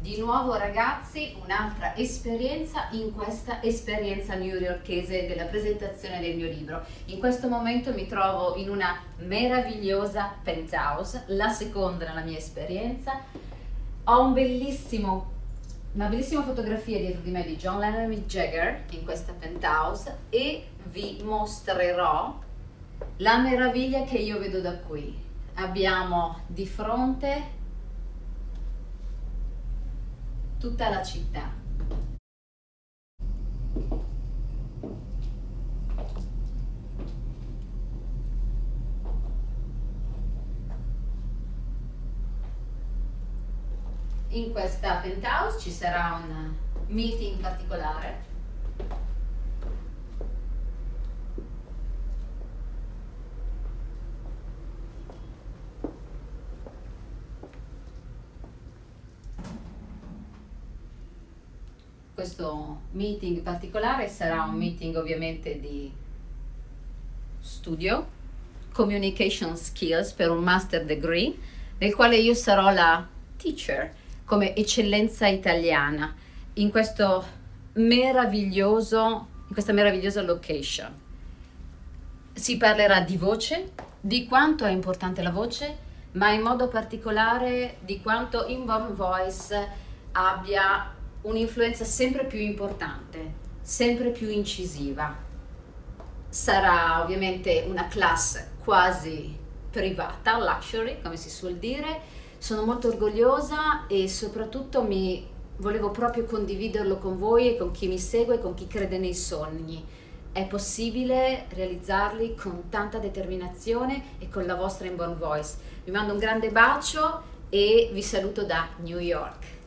Di nuovo ragazzi, un'altra esperienza in questa esperienza newyorkese della presentazione del mio libro. In questo momento mi trovo in una meravigliosa penthouse, la seconda nella mia esperienza. Ho un bellissimo, una bellissima fotografia dietro di me di John Lennon e Mick Jagger in questa penthouse e vi mostrerò la meraviglia che io vedo da qui. Abbiamo di fronte tutta la città. In questa penthouse ci sarà un meeting particolare questo meeting particolare sarà un meeting ovviamente di studio, communication skills per un master degree, nel quale io sarò la teacher come eccellenza italiana in questo meraviglioso in questa meravigliosa location. Si parlerà di voce, di quanto è importante la voce, ma in modo particolare di quanto Inborn Voice abbia un'influenza sempre più importante, sempre più incisiva. Sarà ovviamente una classe quasi privata, luxury, come si suol dire. Sono molto orgogliosa e soprattutto mi volevo proprio condividerlo con voi e con chi mi segue e con chi crede nei sogni. È possibile realizzarli con tanta determinazione e con la vostra Inborn Voice. Vi mando un grande bacio e vi saluto da New York.